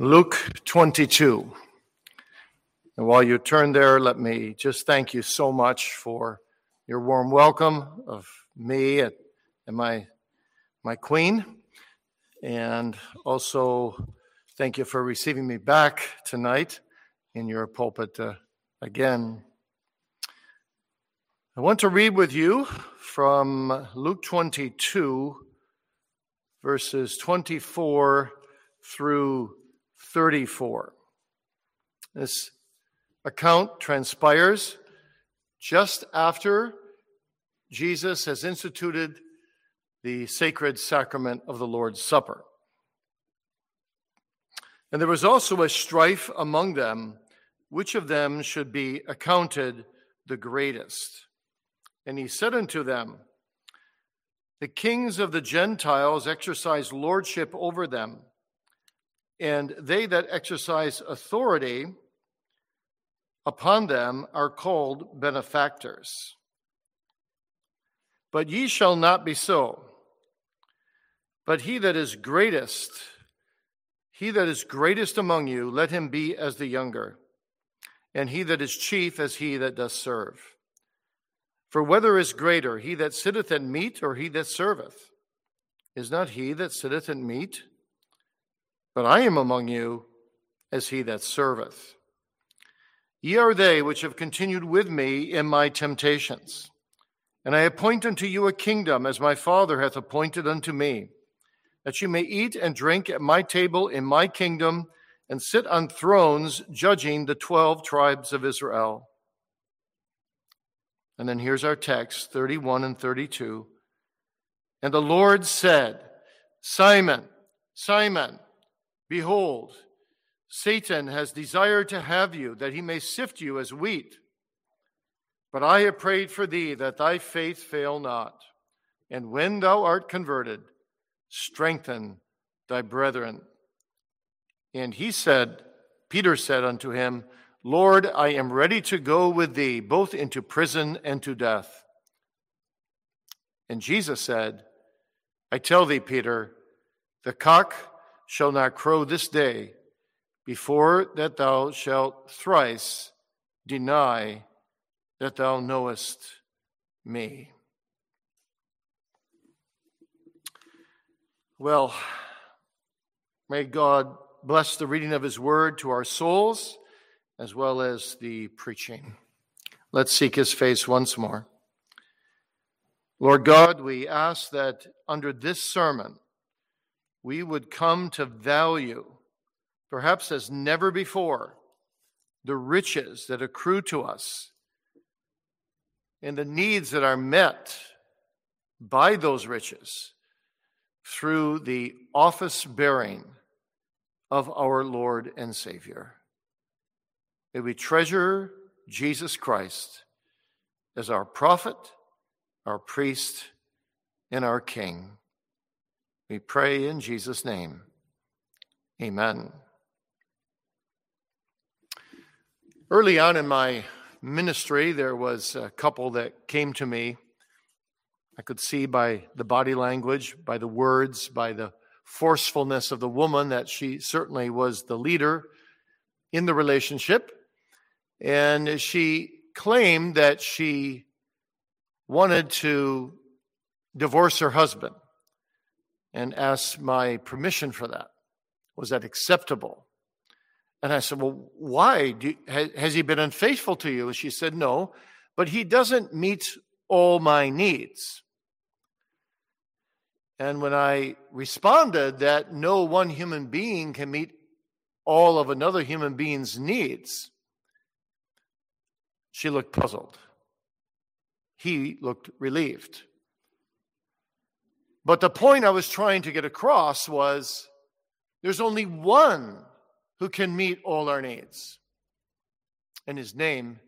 Luke 22. And while you turn there, let me just thank you so much for your warm welcome of me and my, my queen. And also thank you for receiving me back tonight in your pulpit uh, again. I want to read with you from Luke 22, verses 24 through 34. This account transpires just after Jesus has instituted the sacred sacrament of the Lord's Supper. And there was also a strife among them which of them should be accounted the greatest. And he said unto them, The kings of the Gentiles exercise lordship over them and they that exercise authority upon them are called benefactors. But ye shall not be so. But he that is greatest, he that is greatest among you, let him be as the younger, and he that is chief as he that doth serve. For whether is greater, he that sitteth at meat or he that serveth? Is not he that sitteth at meat? But I am among you as he that serveth. Ye are they which have continued with me in my temptations. And I appoint unto you a kingdom, as my Father hath appointed unto me, that you may eat and drink at my table in my kingdom, and sit on thrones judging the twelve tribes of Israel. And then here's our text 31 and 32. And the Lord said, Simon, Simon, Behold, Satan has desired to have you, that he may sift you as wheat. But I have prayed for thee that thy faith fail not. And when thou art converted, strengthen thy brethren. And he said, Peter said unto him, Lord, I am ready to go with thee, both into prison and to death. And Jesus said, I tell thee, Peter, the cock shall not crow this day before that thou shalt thrice deny that thou knowest me. Well, may God bless the reading of his word to our souls as well as the preaching. Let's seek his face once more. Lord God, we ask that under this sermon, we would come to value, perhaps as never before, the riches that accrue to us and the needs that are met by those riches through the office bearing of our Lord and Savior. May we treasure Jesus Christ as our prophet, our priest, and our king. We pray in Jesus' name. Amen. Early on in my ministry, there was a couple that came to me. I could see by the body language, by the words, by the forcefulness of the woman that she certainly was the leader in the relationship. And she claimed that she wanted to divorce her husband and asked my permission for that. Was that acceptable? And I said, Well, why? You, has he been unfaithful to you? And she said, No, but he doesn't meet all my needs. And when I responded that no one human being can meet all of another human being's needs, she looked puzzled. He looked relieved. But the point I was trying to get across was there's only one who can meet all our needs. And his name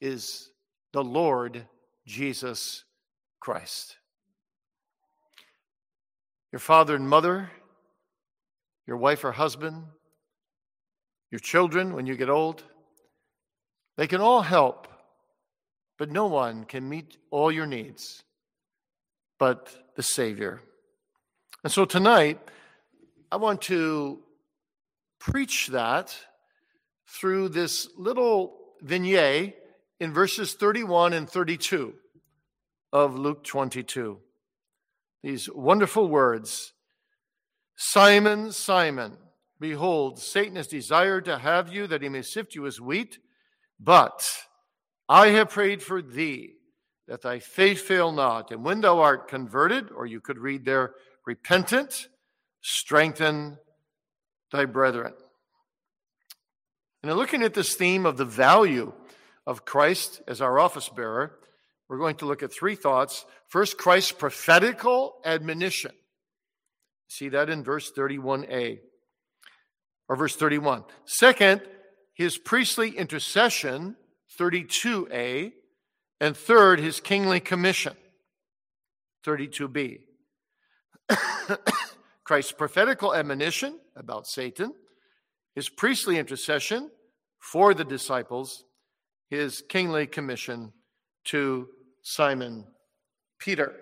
is the Lord Jesus Christ. Your father and mother, your wife or husband, your children when you get old, they can all help, but no one can meet all your needs but the Savior. And so tonight, I want to preach that through this little vignette in verses 31 and 32 of Luke 22. These wonderful words Simon, Simon, behold, Satan has desired to have you that he may sift you as wheat, but I have prayed for thee that thy faith fail not. And when thou art converted, or you could read there, repentant, strengthen thy brethren. And in looking at this theme of the value of Christ as our office bearer, we're going to look at three thoughts. First, Christ's prophetical admonition. See that in verse 31a or verse 31. Second, his priestly intercession, 32a. And third, his kingly commission, 32b. Christ's prophetical admonition about Satan, his priestly intercession for the disciples, his kingly commission to Simon Peter.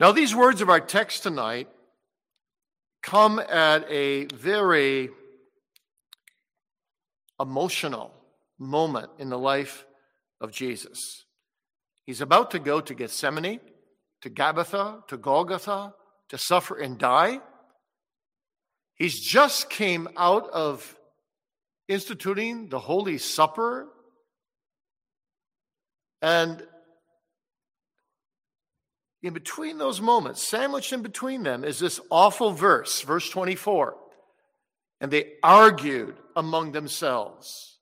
Now, these words of our text tonight come at a very emotional moment in the life of Jesus. He's about to go to Gethsemane to Gabbatha, to Golgotha, to suffer and die. He's just came out of instituting the Holy Supper. And in between those moments, sandwiched in between them, is this awful verse, verse 24. And they argued among themselves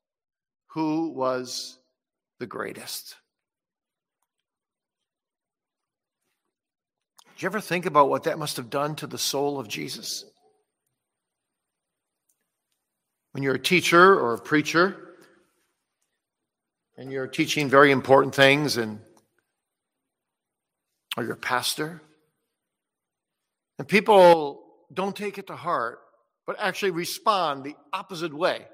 who was the greatest. Did you ever think about what that must have done to the soul of Jesus? When you're a teacher or a preacher and you're teaching very important things and or you're a pastor and people don't take it to heart but actually respond the opposite way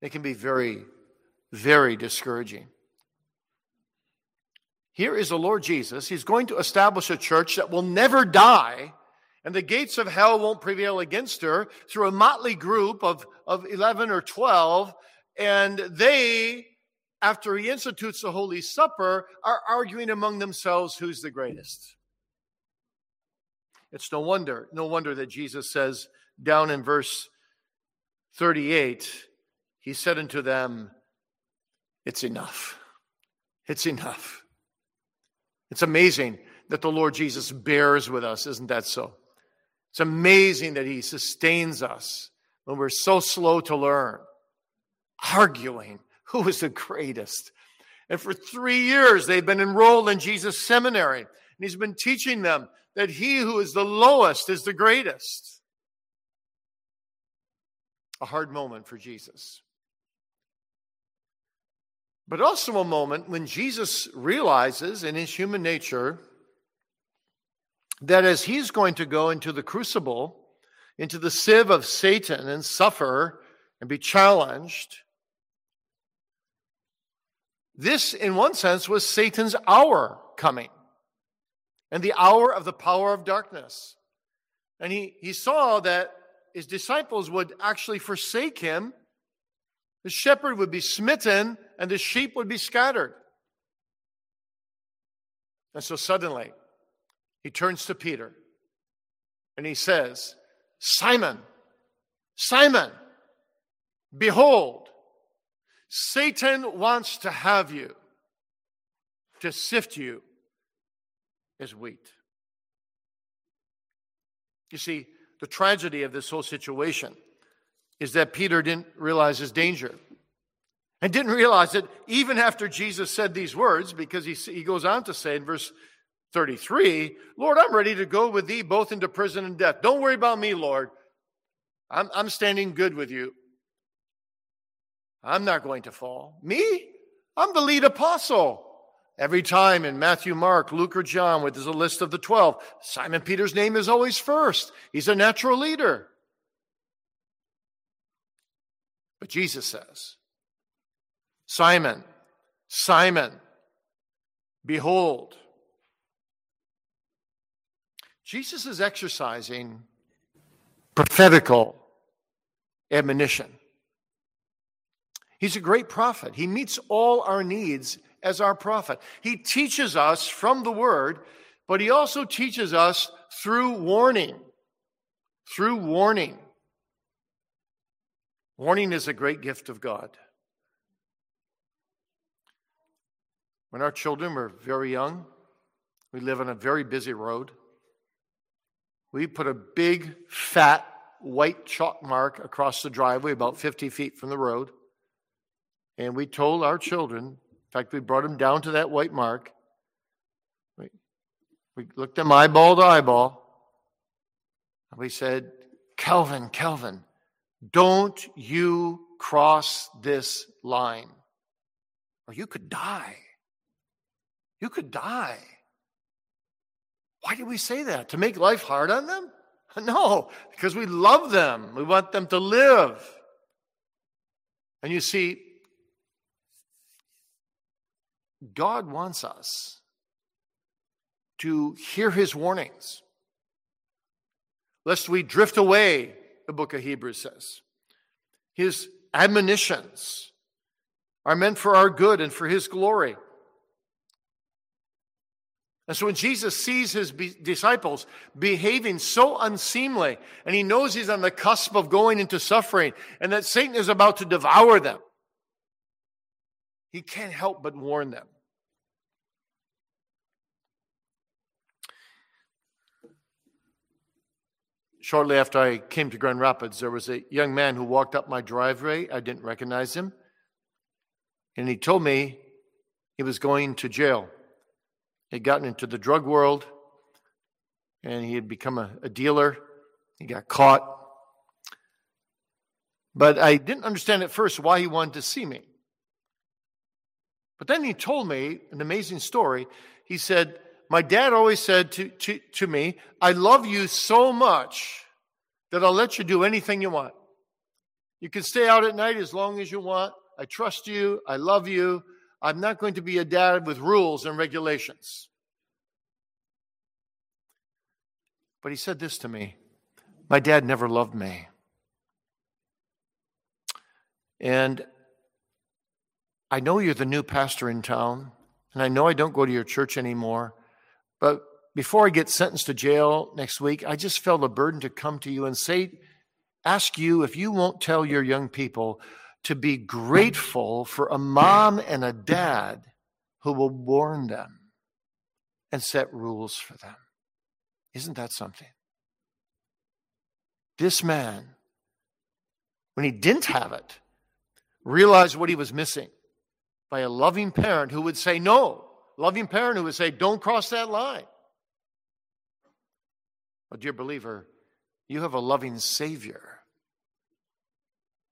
it can be very very discouraging here is the Lord Jesus. He's going to establish a church that will never die, and the gates of hell won't prevail against her through a motley group of, of 11 or 12. And they, after he institutes the Holy Supper, are arguing among themselves who's the greatest. It's no wonder, no wonder that Jesus says down in verse 38, he said unto them, It's enough. It's enough. It's amazing that the Lord Jesus bears with us, isn't that so? It's amazing that he sustains us when we're so slow to learn, arguing who is the greatest. And for three years, they've been enrolled in Jesus' seminary, and he's been teaching them that he who is the lowest is the greatest. A hard moment for Jesus but also a moment when Jesus realizes in his human nature that as he's going to go into the crucible, into the sieve of Satan and suffer and be challenged, this, in one sense, was Satan's hour coming and the hour of the power of darkness. And he, he saw that his disciples would actually forsake him the shepherd would be smitten and the sheep would be scattered. And so suddenly, he turns to Peter and he says, Simon, Simon, behold, Satan wants to have you, to sift you as wheat. You see, the tragedy of this whole situation is that Peter didn't realize his danger. And didn't realize it even after Jesus said these words, because he, he goes on to say in verse 33, Lord, I'm ready to go with thee both into prison and death. Don't worry about me, Lord. I'm, I'm standing good with you. I'm not going to fall. Me? I'm the lead apostle. Every time in Matthew, Mark, Luke, or John, where there's a list of the 12, Simon Peter's name is always first. He's a natural leader. But Jesus says, Simon, Simon, behold. Jesus is exercising prophetical admonition. He's a great prophet. He meets all our needs as our prophet. He teaches us from the word, but he also teaches us through warning. Through warning. Warning is a great gift of God. When our children were very young, we live on a very busy road. We put a big, fat, white chalk mark across the driveway about 50 feet from the road. And we told our children, in fact, we brought them down to that white mark. We, we looked them eyeball to eyeball. And we said, Calvin, Calvin, don't you cross this line, or you could die. You could die. Why did we say that? To make life hard on them? No, because we love them. We want them to live. And you see, God wants us to hear his warnings, lest we drift away, the book of Hebrews says. His admonitions are meant for our good and for his glory. And so when Jesus sees his be- disciples behaving so unseemly, and he knows he's on the cusp of going into suffering, and that Satan is about to devour them, he can't help but warn them. Shortly after I came to Grand Rapids, there was a young man who walked up my driveway. I didn't recognize him. And he told me he was going to jail. He'd gotten into the drug world and he had become a, a dealer. He got caught. But I didn't understand at first why he wanted to see me. But then he told me an amazing story. He said, My dad always said to, to, to me, I love you so much that I'll let you do anything you want. You can stay out at night as long as you want. I trust you. I love you. I'm not going to be a dad with rules and regulations. But he said this to me My dad never loved me. And I know you're the new pastor in town, and I know I don't go to your church anymore, but before I get sentenced to jail next week, I just felt a burden to come to you and say, ask you if you won't tell your young people to be grateful for a mom and a dad who will warn them and set rules for them. Isn't that something? This man, when he didn't have it, realized what he was missing by a loving parent who would say no, loving parent who would say, don't cross that line. Well, dear believer, you have a loving Savior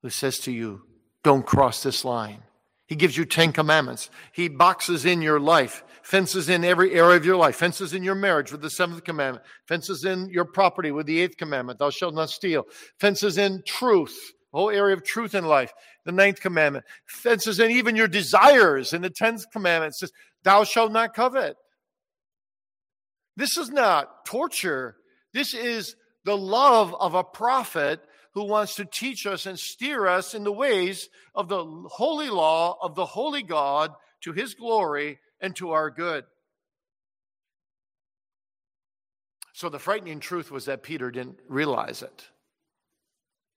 who says to you, don't cross this line. He gives you 10 commandments. He boxes in your life, fences in every area of your life, fences in your marriage with the seventh commandment, fences in your property with the eighth commandment, thou shalt not steal, fences in truth, the whole area of truth in life, the ninth commandment, fences in even your desires in the tenth commandment says, thou shalt not covet. This is not torture. This is the love of a prophet who wants to teach us and steer us in the ways of the holy law of the holy God to his glory and to our good. So the frightening truth was that Peter didn't realize it.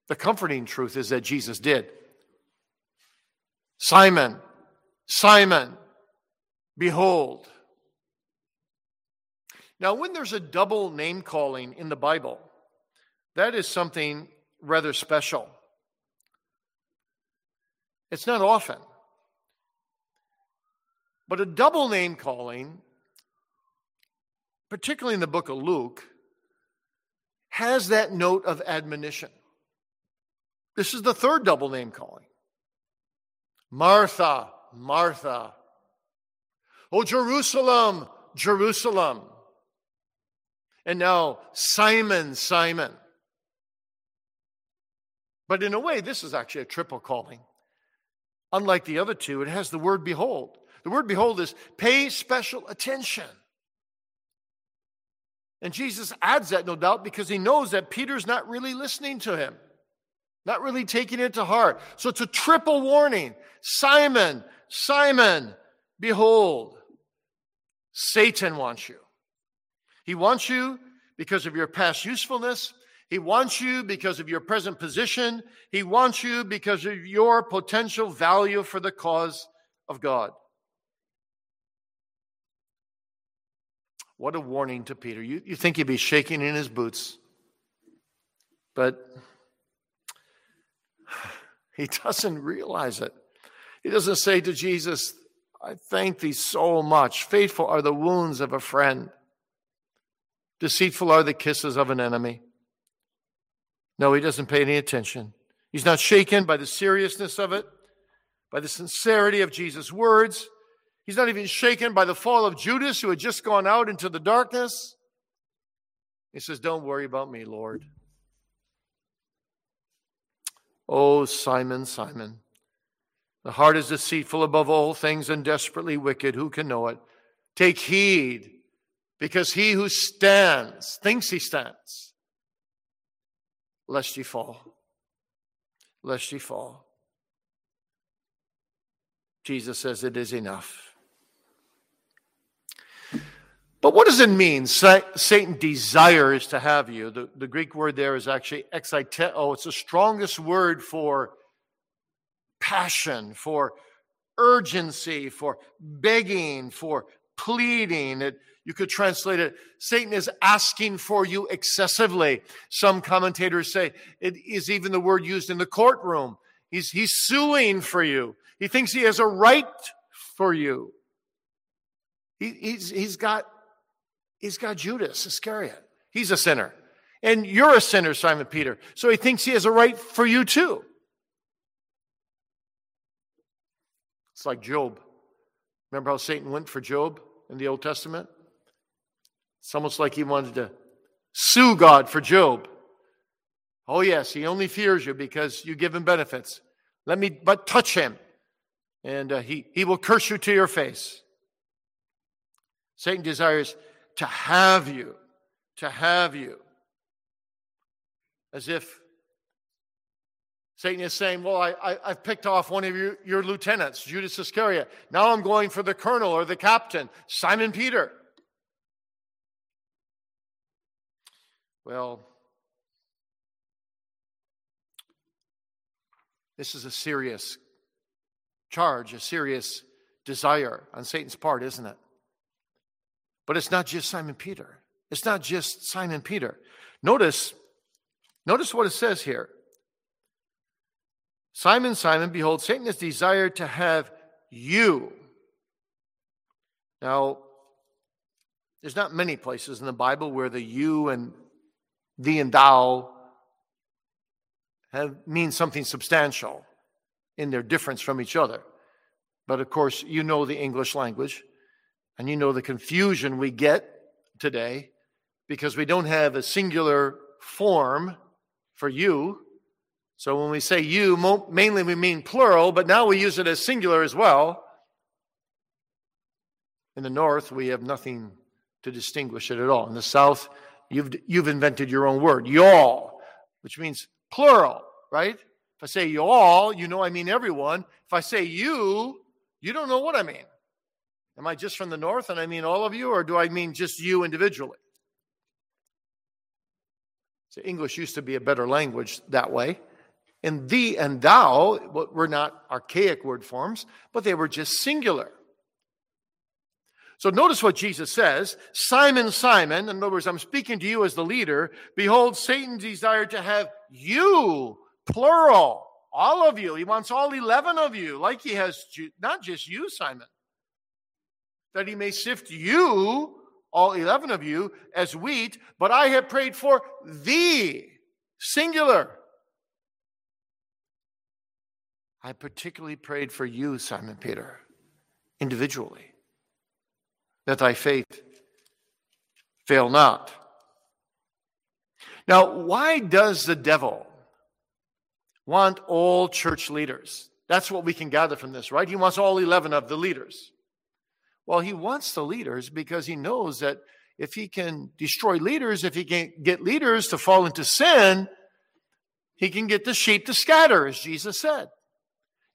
The comforting truth is that Jesus did. Simon, Simon, behold. Now, when there's a double name calling in the Bible, that is something rather special. It's not often. But a double name calling, particularly in the book of Luke, has that note of admonition. This is the third double name calling Martha, Martha. Oh, Jerusalem, Jerusalem. And now, Simon, Simon. But in a way, this is actually a triple calling. Unlike the other two, it has the word behold. The word behold is pay special attention. And Jesus adds that, no doubt, because he knows that Peter's not really listening to him, not really taking it to heart. So it's a triple warning Simon, Simon, behold, Satan wants you. He wants you because of your past usefulness. He wants you because of your present position. He wants you because of your potential value for the cause of God. What a warning to Peter. You, you think he'd be shaking in his boots, but he doesn't realize it. He doesn't say to Jesus, I thank thee so much. Faithful are the wounds of a friend, deceitful are the kisses of an enemy. No, he doesn't pay any attention. He's not shaken by the seriousness of it, by the sincerity of Jesus' words. He's not even shaken by the fall of Judas, who had just gone out into the darkness. He says, Don't worry about me, Lord. Oh, Simon, Simon, the heart is deceitful above all things and desperately wicked. Who can know it? Take heed, because he who stands thinks he stands, lest ye fall. Lest ye fall. Jesus says it is enough. But what does it mean? Satan desires to have you. The, the Greek word there is actually exaiteo. Oh, it's the strongest word for passion, for urgency, for begging, for pleading. It, you could translate it Satan is asking for you excessively. Some commentators say it is even the word used in the courtroom. He's, he's suing for you, he thinks he has a right for you. He, he's, he's got He's got Judas Iscariot. He's a sinner. And you're a sinner, Simon Peter. So he thinks he has a right for you too. It's like Job. Remember how Satan went for Job in the Old Testament? It's almost like he wanted to sue God for Job. Oh, yes, he only fears you because you give him benefits. Let me but touch him, and uh, he, he will curse you to your face. Satan desires to have you, to have you. As if Satan is saying, Well, I, I, have picked off one of your, your lieutenants, Judas Iscariot. Now I'm going for the colonel or the captain, Simon Peter. Well, this is a serious charge, a serious desire on Satan's part, isn't it? But it's not just Simon Peter. It's not just Simon Peter. Notice, notice what it says here. Simon, Simon, behold, Satan has desired to have you. Now, there's not many places in the Bible where the you and thee and thou have mean something substantial in their difference from each other. But of course, you know the English language. And you know the confusion we get today because we don't have a singular form for you. So when we say you, mainly we mean plural, but now we use it as singular as well. In the north, we have nothing to distinguish it at all. In the south, you've, you've invented your own word, y'all, which means plural, right? If I say y'all, you know I mean everyone. If I say you, you don't know what I mean. Am I just from the north and I mean all of you, or do I mean just you individually? So English used to be a better language that way. And thee and thou were not archaic word forms, but they were just singular. So notice what Jesus says Simon, Simon, in other words, I'm speaking to you as the leader. Behold, Satan desired to have you, plural, all of you. He wants all 11 of you, like he has not just you, Simon that he may sift you, all 11 of you, as wheat, but I have prayed for thee, singular. I particularly prayed for you, Simon Peter, individually, that thy faith fail not. Now, why does the devil want all church leaders? That's what we can gather from this, right? He wants all 11 of the leaders. Well, he wants the leaders because he knows that if he can destroy leaders, if he can get leaders to fall into sin, he can get the sheep to scatter, as Jesus said.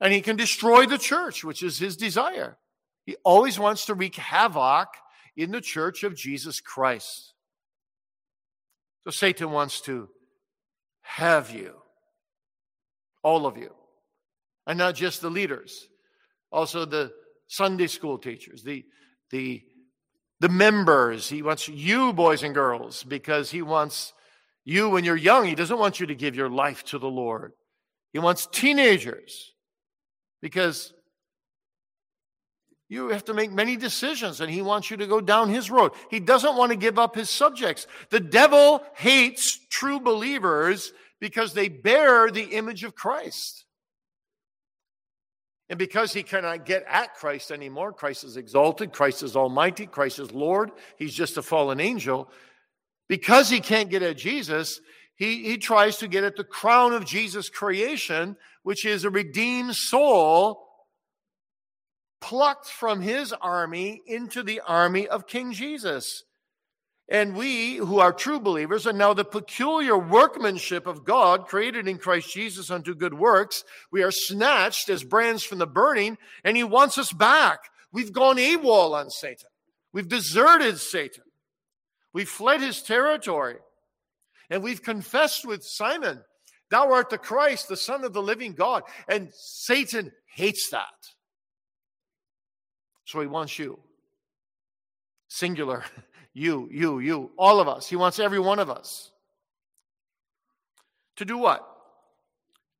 And he can destroy the church, which is his desire. He always wants to wreak havoc in the church of Jesus Christ. So Satan wants to have you, all of you, and not just the leaders, also the Sunday school teachers, the, the, the members. He wants you, boys and girls, because he wants you when you're young. He doesn't want you to give your life to the Lord. He wants teenagers because you have to make many decisions and he wants you to go down his road. He doesn't want to give up his subjects. The devil hates true believers because they bear the image of Christ. And because he cannot get at Christ anymore, Christ is exalted, Christ is almighty, Christ is Lord, he's just a fallen angel. Because he can't get at Jesus, he, he tries to get at the crown of Jesus' creation, which is a redeemed soul plucked from his army into the army of King Jesus. And we, who are true believers, are now the peculiar workmanship of God, created in Christ Jesus unto good works. We are snatched as brands from the burning, and He wants us back. We've gone AWOL on Satan. We've deserted Satan. We've fled his territory. And we've confessed with Simon, Thou art the Christ, the Son of the living God. And Satan hates that. So he wants you. Singular. You, you, you, all of us. He wants every one of us. To do what?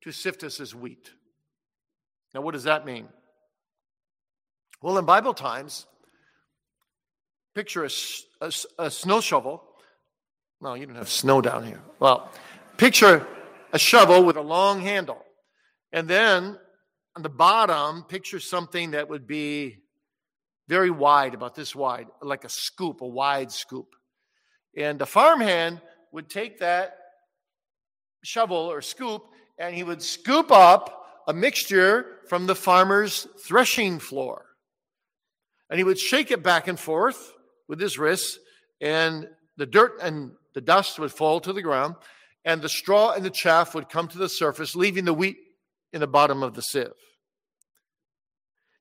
To sift us as wheat. Now, what does that mean? Well, in Bible times, picture a, a, a snow shovel. No, you don't have snow down here. Well, picture a shovel with a long handle. And then on the bottom, picture something that would be very wide, about this wide, like a scoop, a wide scoop. And the farmhand would take that shovel or scoop and he would scoop up a mixture from the farmer's threshing floor. And he would shake it back and forth with his wrists, and the dirt and the dust would fall to the ground, and the straw and the chaff would come to the surface, leaving the wheat in the bottom of the sieve.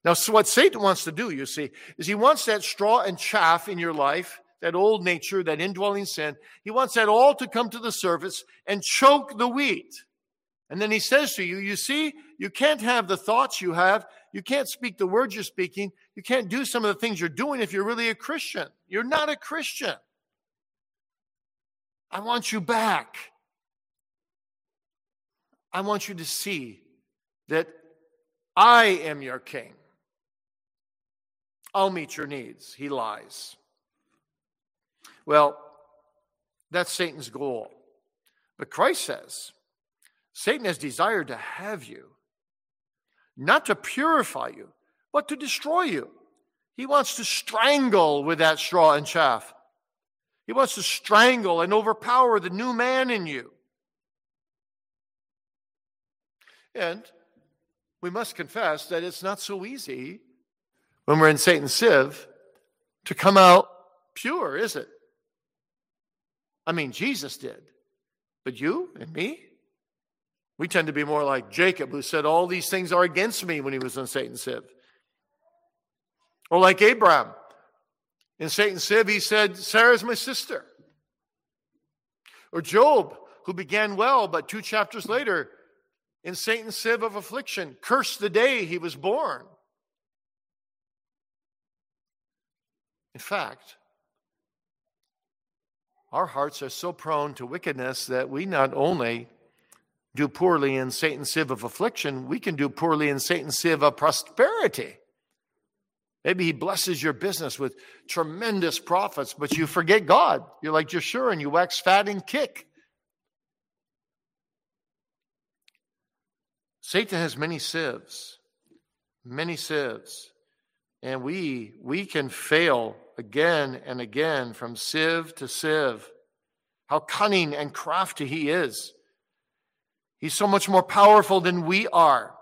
Now, so what Satan wants to do, you see, is he wants that straw and chaff in your life, that old nature, that indwelling sin, he wants that all to come to the surface and choke the wheat. And then he says to you, You see, you can't have the thoughts you have. You can't speak the words you're speaking. You can't do some of the things you're doing if you're really a Christian. You're not a Christian. I want you back. I want you to see that I am your king. I'll meet your needs. He lies. Well, that's Satan's goal. But Christ says Satan has desired to have you, not to purify you, but to destroy you. He wants to strangle with that straw and chaff. He wants to strangle and overpower the new man in you. And we must confess that it's not so easy when we're in Satan's sieve to come out pure, is it? I mean, Jesus did. But you and me? We tend to be more like Jacob, who said, All these things are against me when he was in Satan's sieve. Or like Abraham. In Satan's sieve, he said, Sarah's my sister. Or Job, who began well, but two chapters later, in Satan's sieve of affliction, cursed the day he was born. In fact, our hearts are so prone to wickedness that we not only do poorly in Satan's sieve of affliction, we can do poorly in Satan's sieve of prosperity. Maybe he blesses your business with tremendous profits, but you forget God. You're like Jeshurun and you wax fat and kick. Satan has many sieves, many sieves. And we, we can fail again and again from sieve to sieve. How cunning and crafty he is. He's so much more powerful than we are.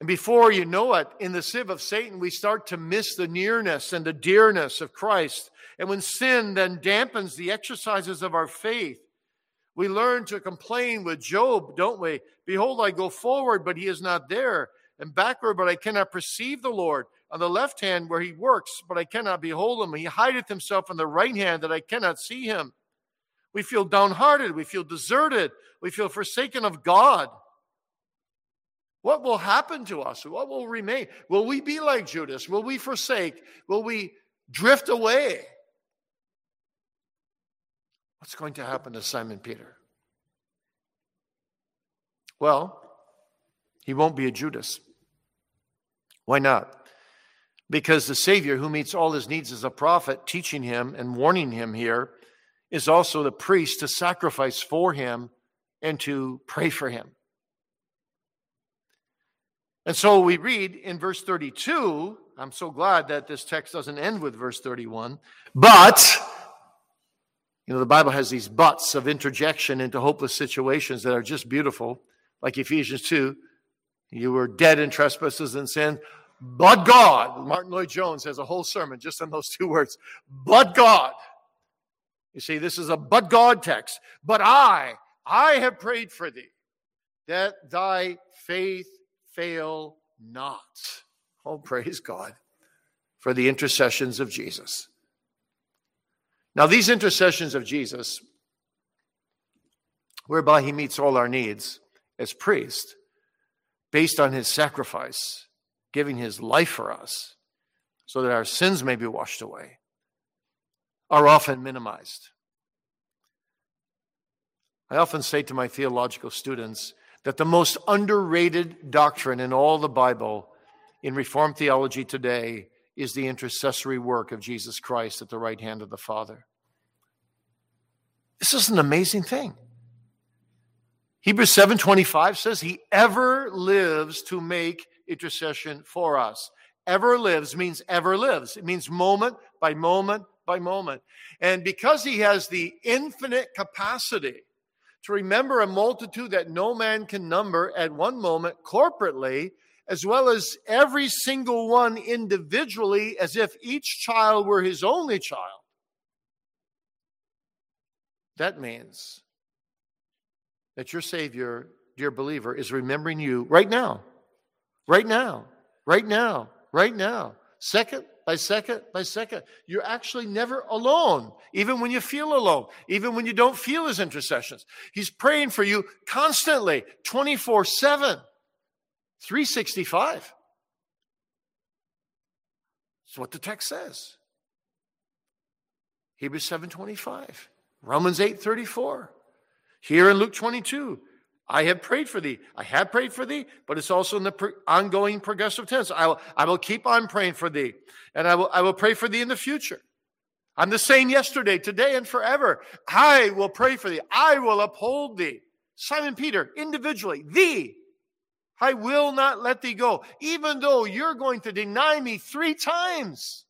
And before you know it, in the sieve of Satan, we start to miss the nearness and the dearness of Christ. And when sin then dampens the exercises of our faith, we learn to complain with Job, don't we? Behold, I go forward, but he is not there, and backward, but I cannot perceive the Lord. On the left hand, where he works, but I cannot behold him. He hideth himself on the right hand, that I cannot see him. We feel downhearted. We feel deserted. We feel forsaken of God. What will happen to us? What will remain? Will we be like Judas? Will we forsake? Will we drift away? What's going to happen to Simon Peter? Well, he won't be a Judas. Why not? Because the Savior, who meets all his needs as a prophet, teaching him and warning him here, is also the priest to sacrifice for him and to pray for him. And so we read in verse 32, I'm so glad that this text doesn't end with verse 31, but, you know, the Bible has these buts of interjection into hopeless situations that are just beautiful, like Ephesians 2. You were dead in trespasses and sin, but God. Martyn Lloyd-Jones has a whole sermon just on those two words, but God. You see, this is a but God text. But I, I have prayed for thee that thy faith fail not. Oh, praise God for the intercessions of Jesus. Now, these intercessions of Jesus, whereby he meets all our needs as priest, based on his sacrifice, giving his life for us, so that our sins may be washed away, are often minimized. I often say to my theological students, that the most underrated doctrine in all the Bible in Reformed theology today is the intercessory work of Jesus Christ at the right hand of the Father. This is an amazing thing. Hebrews 7:25 says he ever lives to make intercession for us. Ever lives means ever lives. It means moment by moment by moment. And because he has the infinite capacity to remember a multitude that no man can number at one moment corporately, as well as every single one individually, as if each child were his only child. That means that your Savior, dear believer, is remembering you right now, right now, right now, right now, second by second by second. You're actually never alone, even when you feel alone, even when you don't feel his intercessions. He's praying for you constantly, 24 7, 365. That's what the text says. Hebrews 7:25, Romans 8:34. Here in Luke 22, I have prayed for thee. I have prayed for thee, but it's also in the ongoing progressive tense. I will, I will keep on praying for thee, and I will, I will pray for thee in the future. I'm the same yesterday, today, and forever. I will pray for thee. I will uphold thee. Simon Peter, individually, thee. I will not let thee go, even though you're going to deny me three times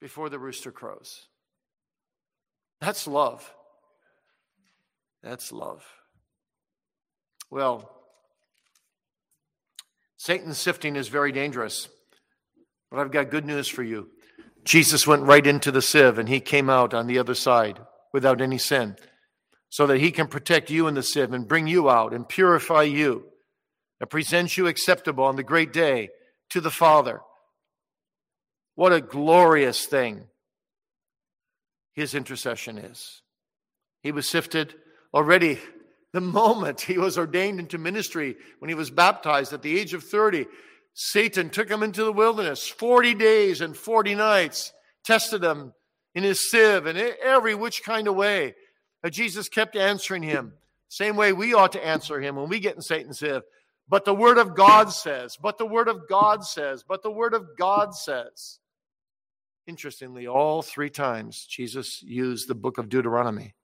before the rooster crows. That's love. That's love. Well, Satan's sifting is very dangerous, but I've got good news for you. Jesus went right into the sieve and he came out on the other side without any sin so that he can protect you in the sieve and bring you out and purify you and present you acceptable on the great day to the Father. What a glorious thing his intercession is. He was sifted Already, the moment he was ordained into ministry, when he was baptized at the age of 30, Satan took him into the wilderness 40 days and 40 nights, tested him in his sieve and every which kind of way. But Jesus kept answering him, same way we ought to answer him when we get in Satan's sieve. But the word of God says, but the word of God says, but the word of God says. Interestingly, all three times Jesus used the book of Deuteronomy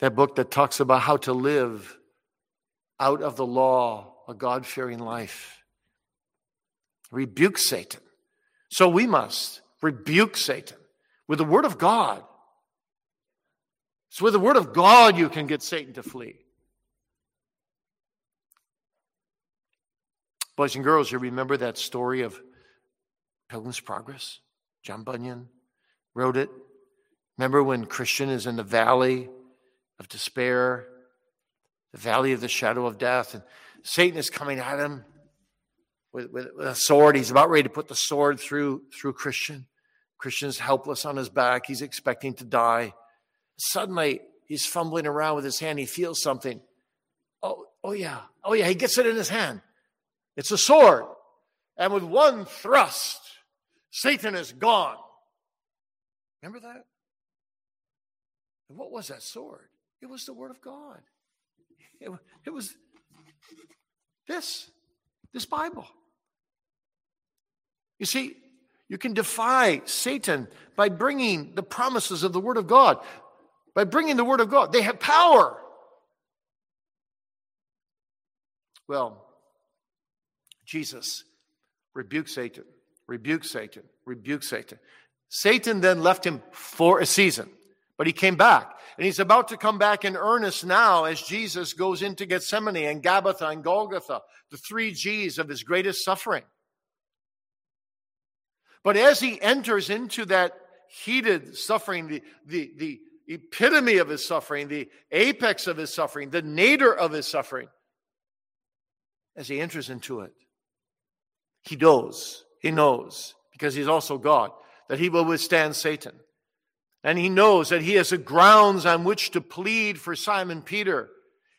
that book that talks about how to live out of the law a God fearing life. Rebuke Satan. So we must rebuke Satan with the Word of God. It's with the Word of God you can get Satan to flee. Boys and girls, you remember that story of Pilgrim's Progress? John Bunyan wrote it. Remember when Christian is in the valley of despair, the valley of the shadow of death, and Satan is coming at him with, with, with a sword. He's about ready to put the sword through, through Christian. Christian's helpless on his back. He's expecting to die. Suddenly, he's fumbling around with his hand. He feels something. Oh, oh yeah. Oh yeah. He gets it in his hand. It's a sword. And with one thrust, Satan is gone. Remember that? What was that sword? It was the Word of God. It, it was this, this Bible. You see, you can defy Satan by bringing the promises of the Word of God, by bringing the Word of God. They have power. Well, Jesus rebuked Satan, rebuked Satan, rebuked Satan. Satan then left him for a season, but he came back. And he's about to come back in earnest now as Jesus goes into Gethsemane and Gabbatha and Golgotha, the three G's of his greatest suffering. But as he enters into that heated suffering, the, the, the epitome of his suffering, the apex of his suffering, the nadir of his suffering, as he enters into it, he knows, he knows, because he's also God, that he will withstand Satan. And he knows that he has a grounds on which to plead for Simon Peter,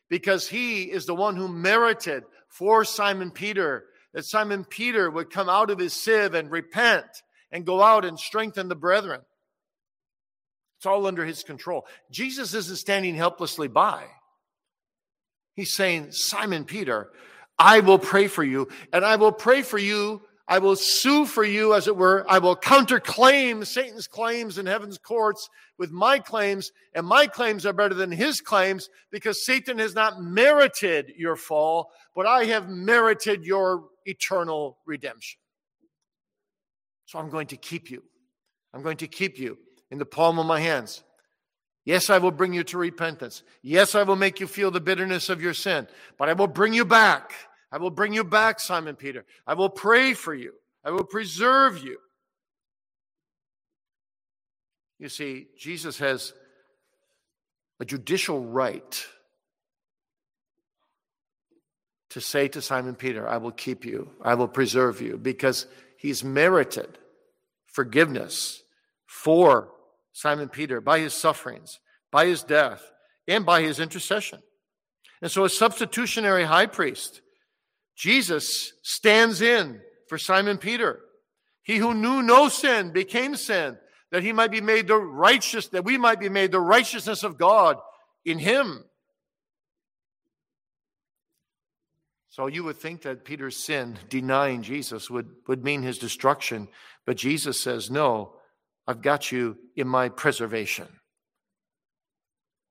because he is the one who merited for Simon Peter that Simon Peter would come out of his sieve and repent and go out and strengthen the brethren. It's all under his control. Jesus isn't standing helplessly by. He's saying, Simon Peter, I will pray for you, and I will pray for you. I will sue for you, as it were. I will counterclaim Satan's claims in heaven's courts with my claims, and my claims are better than his claims because Satan has not merited your fall, but I have merited your eternal redemption. So I'm going to keep you. I'm going to keep you in the palm of my hands. Yes, I will bring you to repentance. Yes, I will make you feel the bitterness of your sin, but I will bring you back. I will bring you back, Simon Peter. I will pray for you. I will preserve you. You see, Jesus has a judicial right to say to Simon Peter, I will keep you, I will preserve you, because he's merited forgiveness for Simon Peter by his sufferings, by his death, and by his intercession. And so, a substitutionary high priest, Jesus stands in for Simon Peter. He who knew no sin became sin, that he might be made the righteous, that we might be made the righteousness of God in him. So you would think that Peter's sin, denying Jesus, would, would mean his destruction. But Jesus says, No, I've got you in my preservation.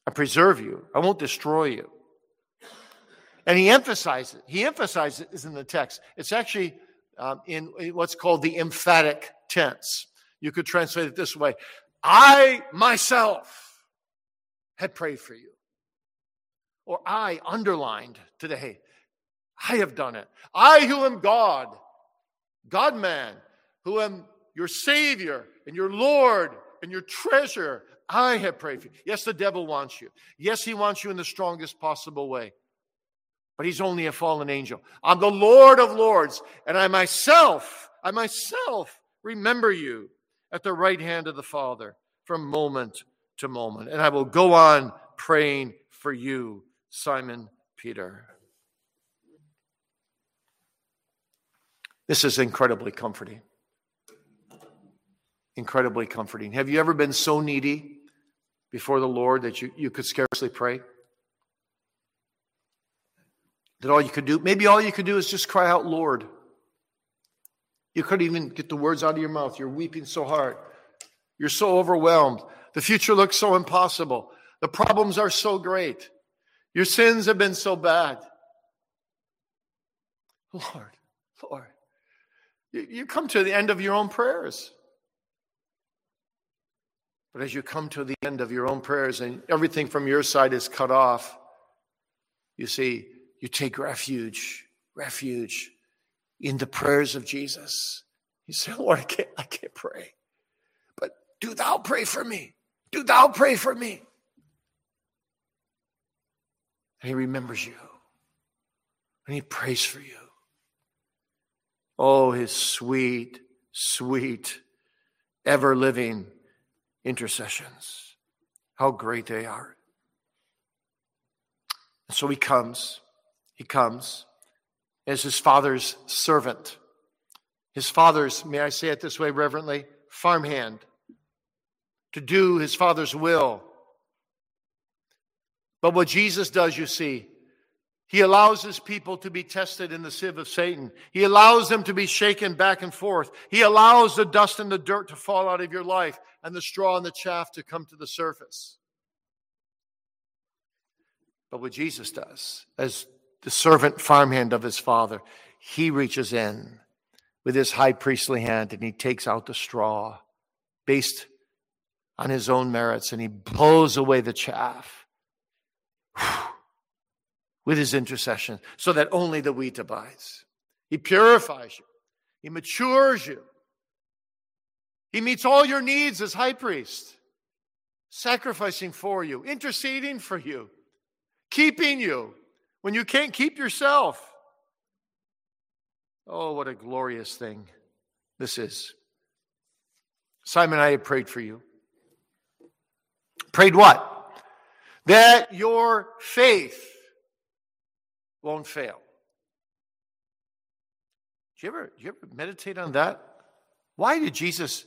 I preserve you. I won't destroy you. And he emphasizes, he emphasizes in the text. It's actually um, in what's called the emphatic tense. You could translate it this way I myself had prayed for you. Or I underlined today, I have done it. I who am God, God man, who am your Savior and your Lord and your treasure, I have prayed for you. Yes, the devil wants you. Yes, he wants you in the strongest possible way. But he's only a fallen angel. I'm the Lord of Lords, and I myself, I myself remember you at the right hand of the Father from moment to moment. And I will go on praying for you, Simon Peter. This is incredibly comforting. Incredibly comforting. Have you ever been so needy before the Lord that you, you could scarcely pray? That all you could do, maybe all you could do is just cry out, Lord. You couldn't even get the words out of your mouth. You're weeping so hard. You're so overwhelmed. The future looks so impossible. The problems are so great. Your sins have been so bad. Lord, Lord, you come to the end of your own prayers. But as you come to the end of your own prayers and everything from your side is cut off, you see, you take refuge, refuge in the prayers of Jesus. You say, Lord, I can't, I can't pray. But do thou pray for me. Do thou pray for me. And he remembers you. And he prays for you. Oh, his sweet, sweet, ever living intercessions. How great they are. And so he comes. He comes as his father's servant. His father's, may I say it this way reverently, farmhand to do his father's will. But what Jesus does, you see, he allows his people to be tested in the sieve of Satan. He allows them to be shaken back and forth. He allows the dust and the dirt to fall out of your life and the straw and the chaff to come to the surface. But what Jesus does, as the servant farmhand of his father, he reaches in with his high priestly hand and he takes out the straw based on his own merits and he blows away the chaff with his intercession so that only the wheat abides. He purifies you, he matures you, he meets all your needs as high priest, sacrificing for you, interceding for you, keeping you when you can't keep yourself. Oh, what a glorious thing this is. Simon, I have prayed for you. Prayed what? That your faith won't fail. Do you ever, do you ever meditate on that? Why did Jesus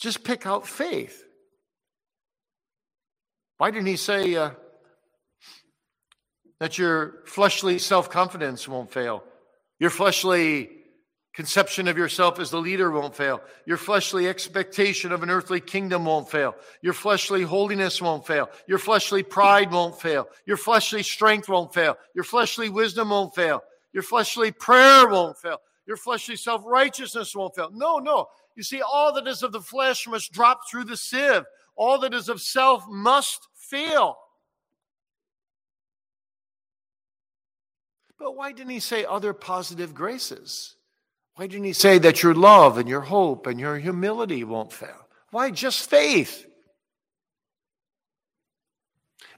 just pick out faith? Why didn't he say uh, that your fleshly self confidence won't fail? Your fleshly conception of yourself as the leader won't fail. Your fleshly expectation of an earthly kingdom won't fail. Your fleshly holiness won't fail. Your fleshly pride won't fail. Your fleshly strength won't fail. Your fleshly wisdom won't fail. Your fleshly prayer won't fail. Your fleshly self righteousness won't fail. No, no. You see, all that is of the flesh must drop through the sieve. All that is of self must fail. But why didn't he say other positive graces? Why didn't he say that your love and your hope and your humility won't fail? Why just faith?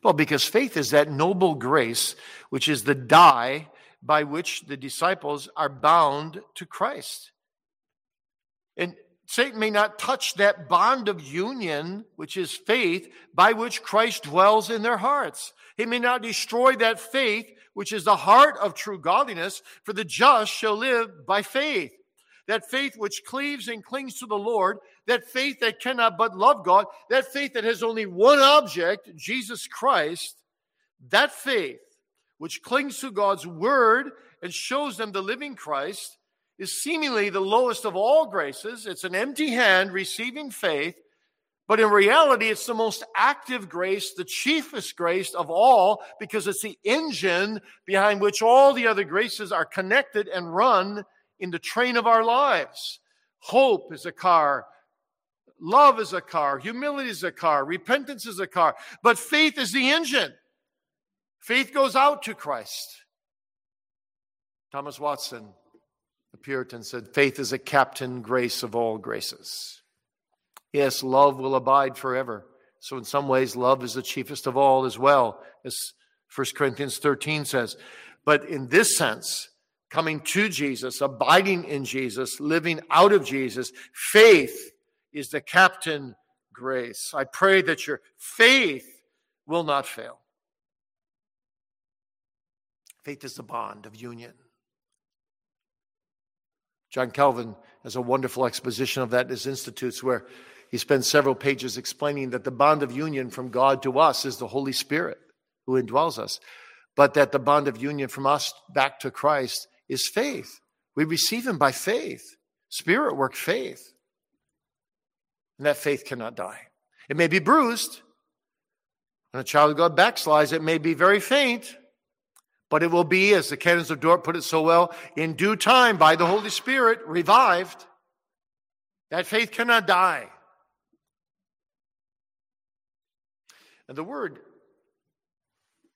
Well, because faith is that noble grace, which is the die by which the disciples are bound to Christ. And Satan may not touch that bond of union, which is faith, by which Christ dwells in their hearts. He may not destroy that faith which is the heart of true godliness, for the just shall live by faith. That faith which cleaves and clings to the Lord, that faith that cannot but love God, that faith that has only one object, Jesus Christ, that faith which clings to God's word and shows them the living Christ is seemingly the lowest of all graces. It's an empty hand receiving faith but in reality, it's the most active grace, the chiefest grace of all, because it's the engine behind which all the other graces are connected and run in the train of our lives. Hope is a car. Love is a car. Humility is a car. Repentance is a car. But faith is the engine. Faith goes out to Christ. Thomas Watson, the Puritan, said, Faith is a captain grace of all graces. Yes, love will abide forever. So, in some ways, love is the chiefest of all as well, as 1 Corinthians 13 says. But in this sense, coming to Jesus, abiding in Jesus, living out of Jesus, faith is the captain grace. I pray that your faith will not fail. Faith is the bond of union. John Calvin has a wonderful exposition of that in his Institutes where he spends several pages explaining that the bond of union from God to us is the Holy Spirit who indwells us, but that the bond of union from us back to Christ is faith. We receive Him by faith, Spirit work faith. And that faith cannot die. It may be bruised. When a child of God backslides, it may be very faint, but it will be, as the canons of Dort put it so well, in due time by the Holy Spirit revived. That faith cannot die. And the word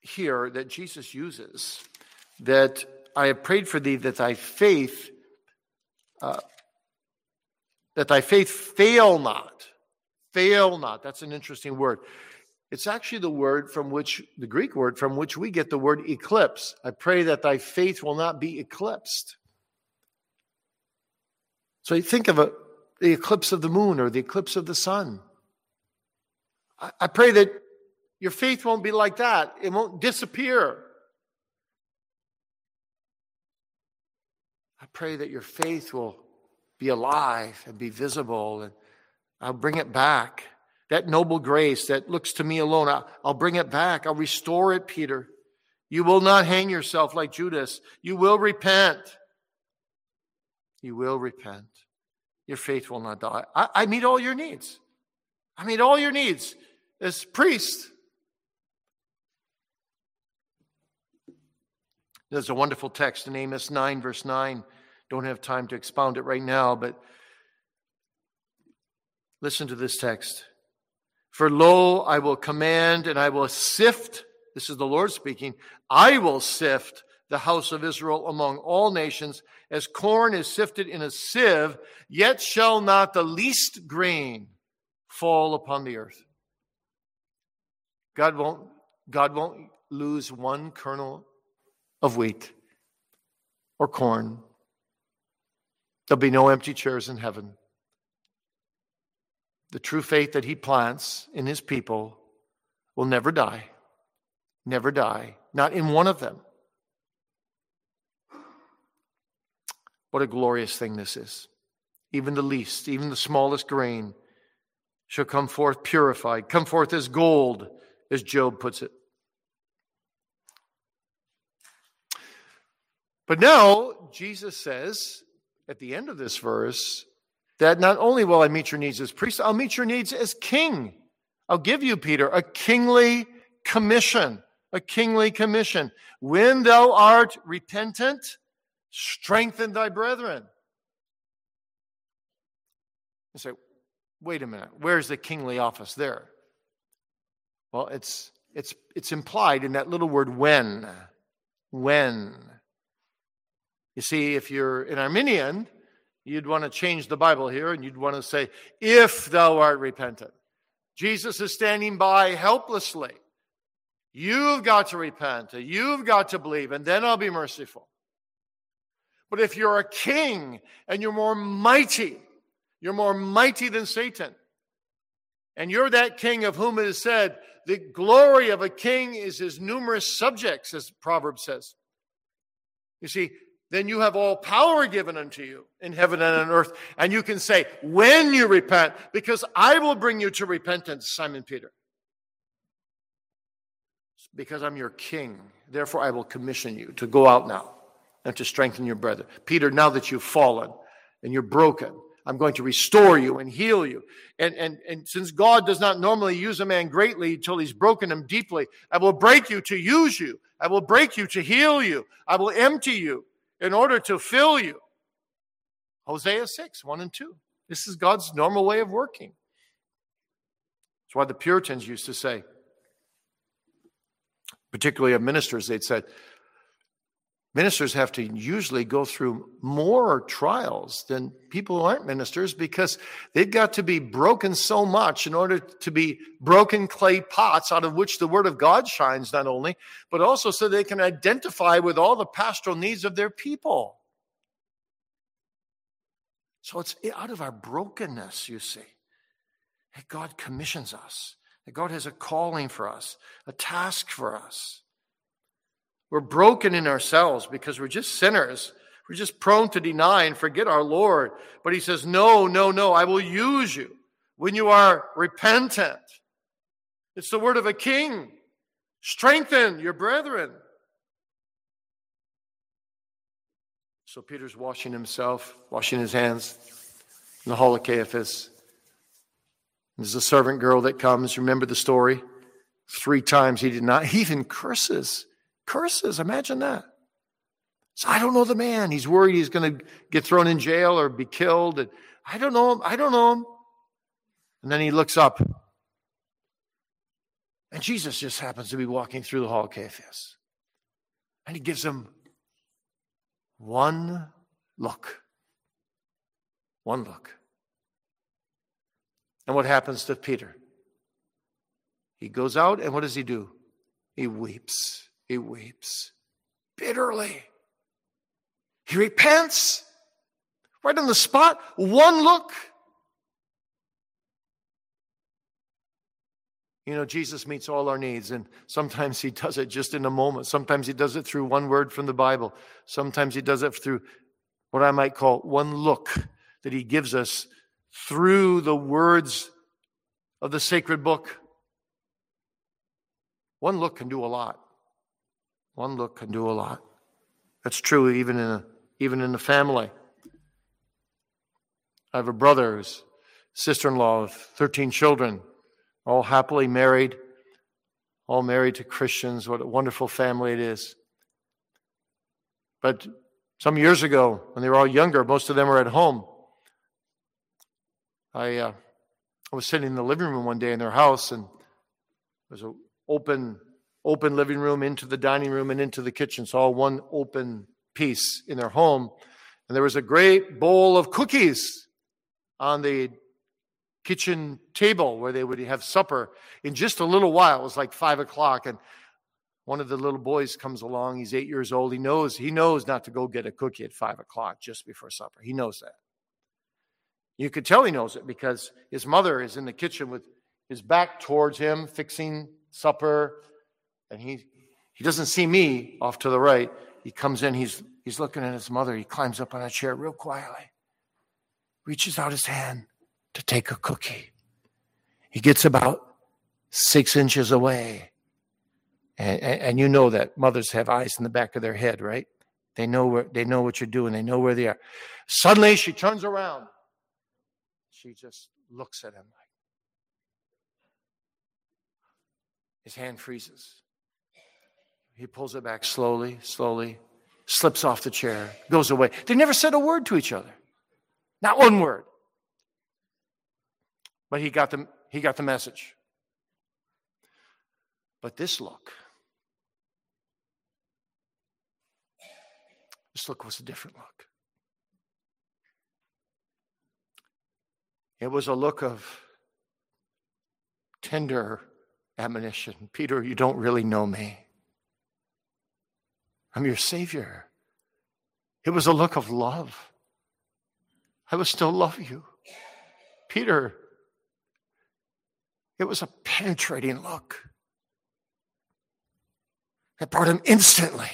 here that Jesus uses that I have prayed for thee that thy faith, uh, that thy faith fail not. Fail not. That's an interesting word. It's actually the word from which, the Greek word from which we get the word eclipse. I pray that thy faith will not be eclipsed. So you think of a, the eclipse of the moon or the eclipse of the sun. I, I pray that your faith won't be like that, it won't disappear. I pray that your faith will be alive and be visible, and I'll bring it back. That noble grace that looks to me alone, I'll, bring it back. I'll restore it, Peter. You will not hang yourself like Judas. You will repent. You will repent. Your faith will not die. I, I meet all your needs. I meet all your needs as priest. There's a wonderful text in Amos 9, verse 9. Don't have time to expound it right now, but listen to this text. For lo, I will command and I will sift, this is the Lord speaking, I will sift the house of Israel among all nations, as corn is sifted in a sieve, yet shall not the least grain fall upon the earth. God won't, God won't lose one kernel of wheat or corn. There'll be no empty chairs in heaven. The true faith that he plants in his people will never die. Never die. Not in one of them. What a glorious thing this is. Even the least, even the smallest grain shall come forth purified, come forth as gold, as Job puts it. But now, Jesus says at the end of this verse that not only will I meet your needs as priest, I'll meet your needs as king. I'll give you, Peter, a kingly commission. A kingly commission. When thou art repentant, strengthen thy brethren. You say, wait a minute, where's the kingly office there? Well, it's it's it's implied in that little word when. When. You see, if you're an Arminian, you'd want to change the Bible here and you'd want to say, if thou art repentant. Jesus is standing by helplessly. You've got to repent. You've got to believe, and then I'll be merciful. But if you're a king and you're more mighty, you're more mighty than Satan, and you're that king of whom it is said, the glory of a king is his numerous subjects, as Proverbs says. You see, then you have all power given unto you in heaven and on earth. And you can say, when you repent, because I will bring you to repentance, Simon Peter. Because I'm your king. Therefore, I will commission you to go out now and to strengthen your brother. Peter, now that you've fallen and you're broken, I'm going to restore you and heal you. And, and, and since God does not normally use a man greatly until he's broken him deeply, I will break you to use you. I will break you to heal you. I will empty you in order to fill you. Hosea 6, 1 and 2. This is God's normal way of working. That's why the Puritans used to say, particularly of ministers, they'd said, ministers have to usually go through more trials than people who aren't ministers because they've got to be broken so much in order to be broken clay pots out of which the word of God shines, not only, but also so they can identify with all the pastoral needs of their people. So it's out of our brokenness, you see, that God commissions us, that God has a calling for us, a task for us. We're broken in ourselves because we're just sinners. We're just prone to deny and forget our Lord. But he says, No, no, no, I will use you when you are repentant. It's the word of a king. Strengthen your brethren. So Peter's washing himself, washing his hands in the hall of Caiaphas. There's a servant girl that comes. Remember the story? Three times he did not. He even curses. Curses, imagine that. So I don't know the man. He's worried he's going to get thrown in jail or be killed. And I don't know him. I don't know him. And then he looks up. And Jesus just happens to be walking through the hall of Caiaphas. And he gives him One look. One look. And what happens to Peter? He goes out, and what does he do? He weeps. He weeps bitterly. He repents right on the spot. One look. You know, Jesus meets all our needs, and sometimes He does it just in a moment. Sometimes He does it through one word from the Bible. Sometimes He does it through what I might call one look that He gives us through the words of the sacred book. One look can do a lot. One look can do a lot. That's true even in a, even in the family. I have a brother, who's sister-in-law of 13 children all happily married, all married to Christians. What a wonderful family it is. But some years ago, when they were all younger, most of them were at home. I, uh, I was sitting in the living room one day in their house, and there was an open, open living room into the dining room and into the kitchen. So all one open piece in their home. And there was a great bowl of cookies on the kitchen table where they would have supper in just a little while. It was like five o'clock, and one of the little boys comes along. He's eight years old. He knows he knows not to go get a cookie at five o'clock just before supper. He knows that. You could tell he knows it because his mother is in the kitchen with his back towards him, fixing supper, and he he doesn't see me off to the right. He comes in. He's he's looking at his mother. He climbs up on a chair real quietly, reaches out his hand to take a cookie. He gets about six inches away. And, and, and, you know that mothers have eyes in the back of their head, right? They know where they know what you're doing. They know where they are. Suddenly she turns around. She just looks at him his hand freezes. He pulls it back slowly, slowly, slips off the chair, goes away. They never said a word to each other. Not one word. But he got the, he got the message. But this look, this look was a different look. It was a look of tender admonition. Peter, you don't really know me. I'm your Savior. It was a look of love. I will still love you. Peter, it was a penetrating look that brought him instantly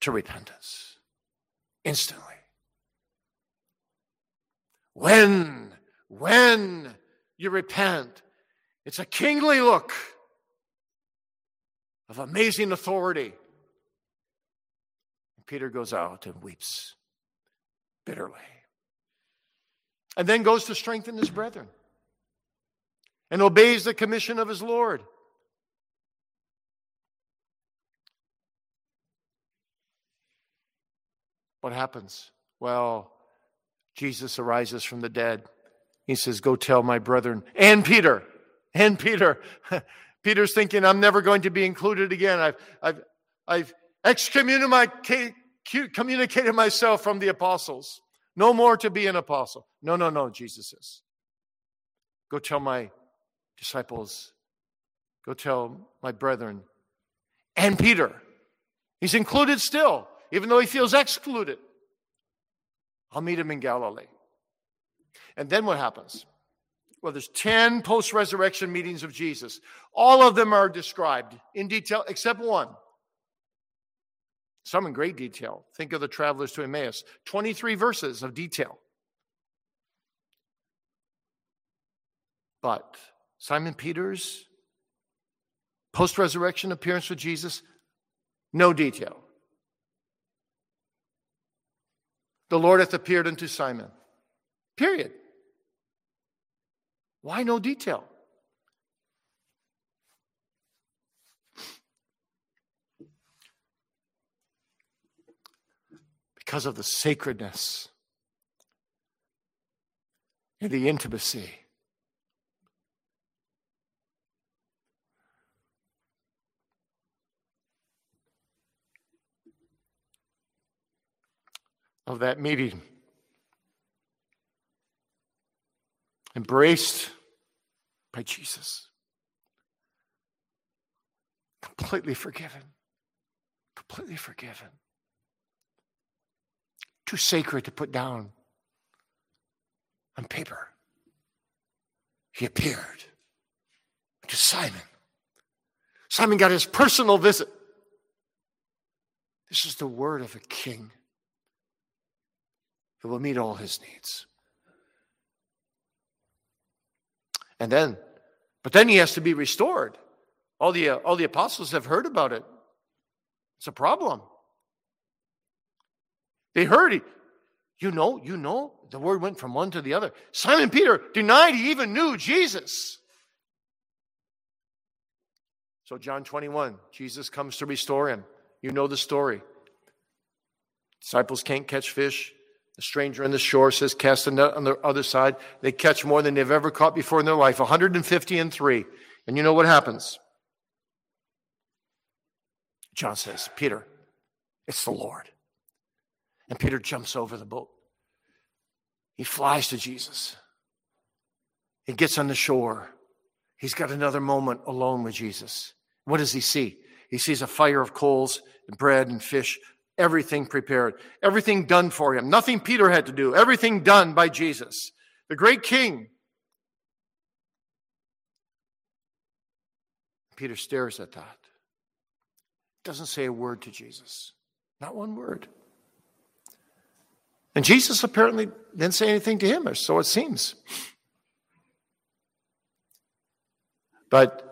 to repentance. Instantly. When, when you repent, it's a kingly look of amazing authority. Peter goes out and weeps bitterly. And then goes to strengthen his brethren and obeys the commission of his Lord. What happens? Well, Jesus arises from the dead. He says, Go tell my brethren and Peter, and Peter. Peter's thinking, I'm never going to be included again. I've, I've, I've excommunicated myself from the apostles. No more to be an apostle. No, no, no, Jesus says. Go tell my disciples, go tell my brethren, and Peter. He's included still, even though he feels excluded. I'll meet him in Galilee. And then what happens? Well, there's 10 post resurrection meetings of Jesus. All of them are described in detail, except one. Some in great detail. Think of the travelers to Emmaus 23 verses of detail. But Simon Peter's post resurrection appearance with Jesus, no detail. The Lord hath appeared unto Simon. Period. Why no detail? Because of the sacredness and the intimacy of that meeting. Embraced by Jesus. Completely forgiven. Completely forgiven. Too sacred to put down on paper. He appeared to Simon. Simon got his personal visit. This is the word of a king who will meet all his needs. And then, but then he has to be restored. All the, uh, all the apostles have heard about it. It's a problem. They heard it. You know, you know, the word went from one to the other. Simon Peter denied he even knew Jesus. So, John 21, Jesus comes to restore him. You know the story. Disciples can't catch fish. The stranger on the shore says, Cast a net on the other side. They catch more than they've ever caught before in their life 150 and three. And you know what happens? John says, Peter, it's the Lord. And Peter jumps over the boat. He flies to Jesus. He gets on the shore. He's got another moment alone with Jesus. What does he see? He sees a fire of coals and bread and fish, everything prepared, everything done for him. Nothing Peter had to do, everything done by Jesus, the great king. Peter stares at that. Doesn't say a word to Jesus. Not one word. And Jesus apparently didn't say anything to him, or so it seems. But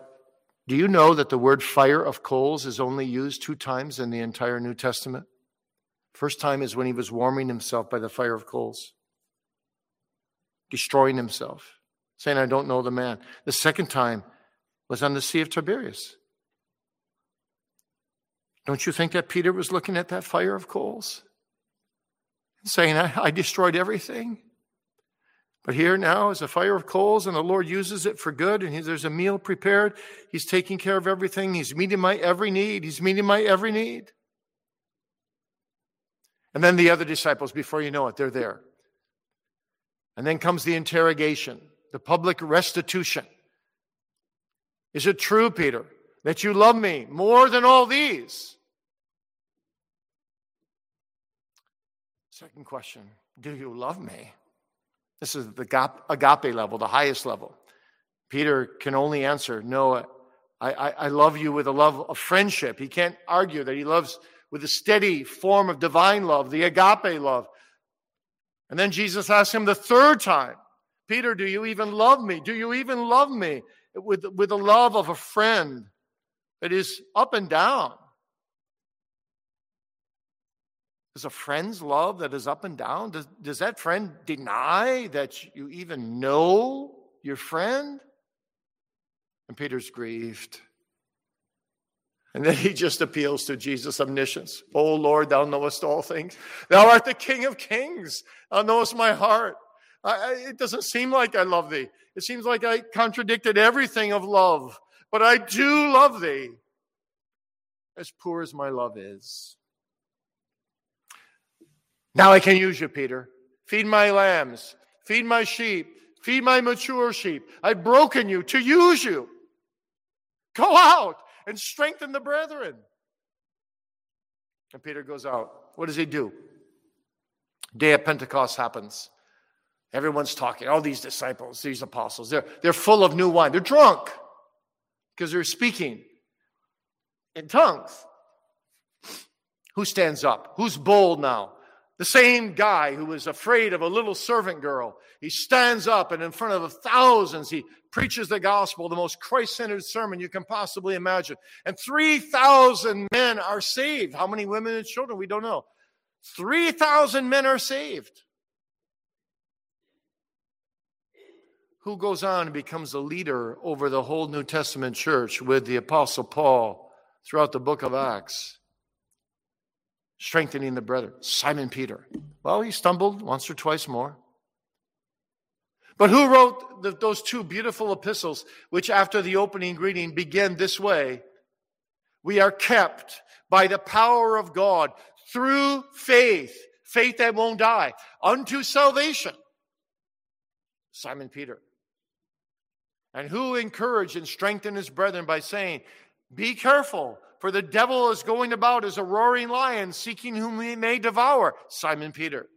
do you know that the word fire of coals is only used two times in the entire New Testament? First time is when he was warming himself by the fire of coals, destroying himself, saying, I don't know the man. The second time was on the Sea of Tiberias. Don't you think that Peter was looking at that fire of coals? Saying, I, I destroyed everything. But here now is a fire of coals, and the Lord uses it for good, and he, there's a meal prepared. He's taking care of everything. He's meeting my every need. He's meeting my every need. And then the other disciples, before you know it, they're there. And then comes the interrogation, the public restitution. Is it true, Peter, that you love me more than all these? Second question Do you love me? This is the agape level, the highest level. Peter can only answer, No, I, I, I love you with a love of friendship. He can't argue that he loves with a steady form of divine love, the agape love. And then Jesus asks him the third time, Peter, do you even love me? Do you even love me with, with the love of a friend that is up and down? Does a friend's love that is up and down, does, does that friend deny that you even know your friend? And Peter's grieved. And then he just appeals to Jesus' omniscience. Oh Lord, thou knowest all things. Thou art the King of kings. Thou knowest my heart. I, I, it doesn't seem like I love thee. It seems like I contradicted everything of love, but I do love thee, as poor as my love is. Now I can use you, Peter. Feed my lambs, feed my sheep, feed my mature sheep. I've broken you to use you. Go out and strengthen the brethren. And Peter goes out. What does he do? Day of Pentecost happens. Everyone's talking. All these disciples, these apostles, they're, they're full of new wine. They're drunk because they're speaking in tongues. Who stands up? Who's bold now? The same guy who was afraid of a little servant girl, he stands up and in front of thousands, he preaches the gospel, the most Christ centered sermon you can possibly imagine. And 3,000 men are saved. How many women and children? We don't know. 3,000 men are saved. Who goes on and becomes a leader over the whole New Testament church with the Apostle Paul throughout the book of Acts? Strengthening the brethren. Simon Peter. Well, he stumbled once or twice more. But who wrote the, those two beautiful epistles, which after the opening greeting begin this way? We are kept by the power of God through faith faith that won't die, unto salvation. Simon Peter. And who encouraged and strengthened his brethren by saying, Be careful, for the devil is going about as a roaring lion, seeking whom he may devour. Simon Peter.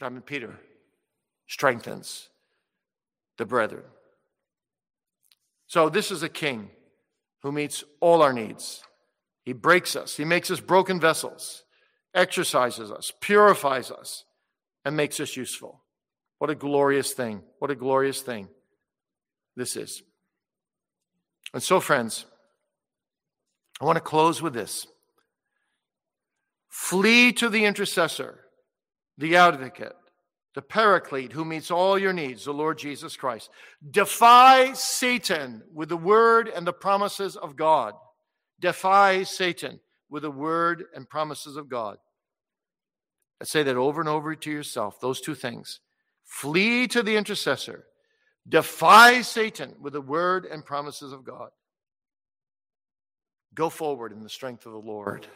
Simon Peter strengthens the brethren. So, this is a king who meets all our needs. He breaks us, he makes us broken vessels, exercises us, purifies us, and makes us useful. What a glorious thing. What a glorious thing this is. And so, friends, I want to close with this flee to the intercessor, the advocate, the paraclete who meets all your needs, the Lord Jesus Christ. Defy Satan with the word and the promises of God. Defy Satan with the word and promises of God. I say that over and over to yourself, those two things. Flee to the intercessor. Defy Satan with the word and promises of God. Go forward in the strength of the Lord,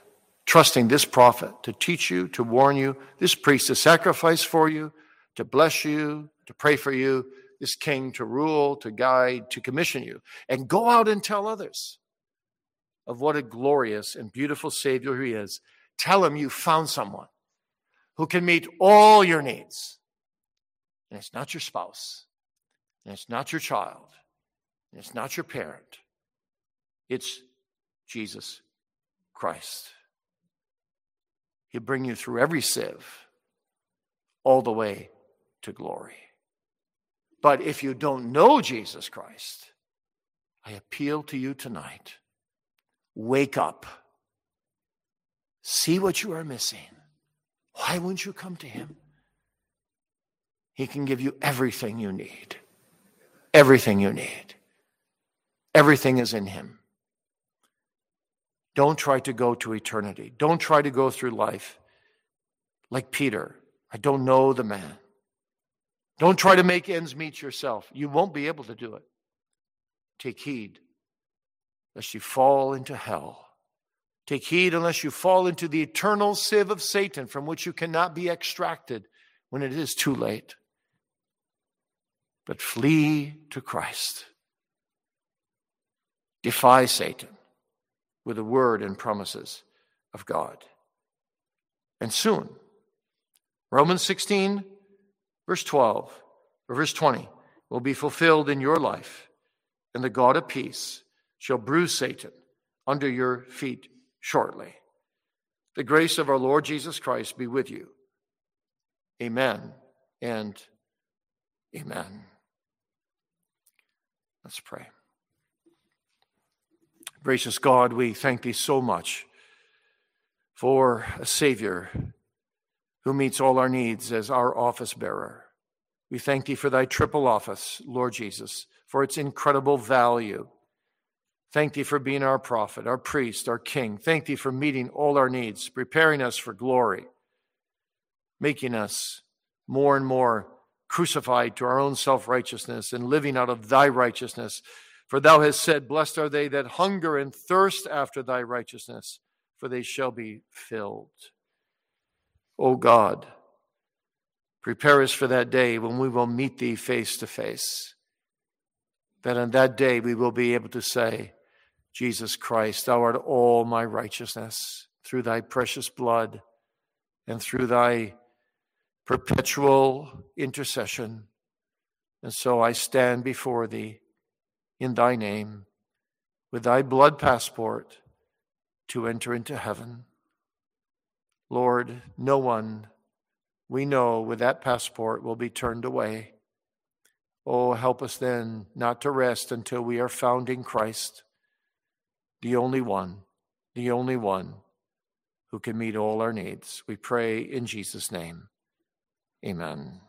trusting this prophet to teach you, to warn you, this priest to sacrifice for you, to bless you, to pray for you, this king to rule, to guide, to commission you. And go out and tell others of what a glorious and beautiful Savior he is. Tell him you found someone who can meet all your needs. And it's not your spouse, and it's not your child, it's not your parent. It's Jesus Christ. He'll bring you through every sieve all the way to glory. But if you don't know Jesus Christ, I appeal to you tonight. Wake up. See what you are missing. Why won't you come to Him? He can give you everything you need. Everything you need. Everything is in Him. Don't try to go to eternity. Don't try to go through life like Peter. I don't know the man. Don't try to make ends meet yourself. You won't be able to do it. Take heed lest you fall into hell. Take heed unless you fall into the eternal sieve of Satan from which you cannot be extracted when it is too late. But flee to Christ. Defy Satan with the word and promises of God. And soon, Romans 16 verse 12 or verse 20 will be fulfilled in your life, and the God of peace shall bruise Satan under your feet shortly. The grace of our Lord Jesus Christ be with you. Amen and amen. Let's pray. Gracious God, we thank thee so much for a Savior who meets all our needs as our office bearer. We thank thee for thy triple office, Lord Jesus, for its incredible value. Thank thee for being our prophet, our priest, our king. Thank thee for meeting all our needs, preparing us for glory, making us more and more crucified to our own self righteousness and living out of thy righteousness. For thou hast said, Blessed are they that hunger and thirst after thy righteousness, for they shall be filled. O God, prepare us for that day when we will meet thee face to face. That on that day we will be able to say, Jesus Christ, thou art all my righteousness through thy precious blood and through thy perpetual intercession. And so I stand before thee in thy name with thy blood passport to enter into heaven. Lord, no one we know with that passport will be turned away. Oh, help us then not to rest until we are found in Christ, the only one, the only one who can meet all our needs. We pray in Jesus' name. Amen.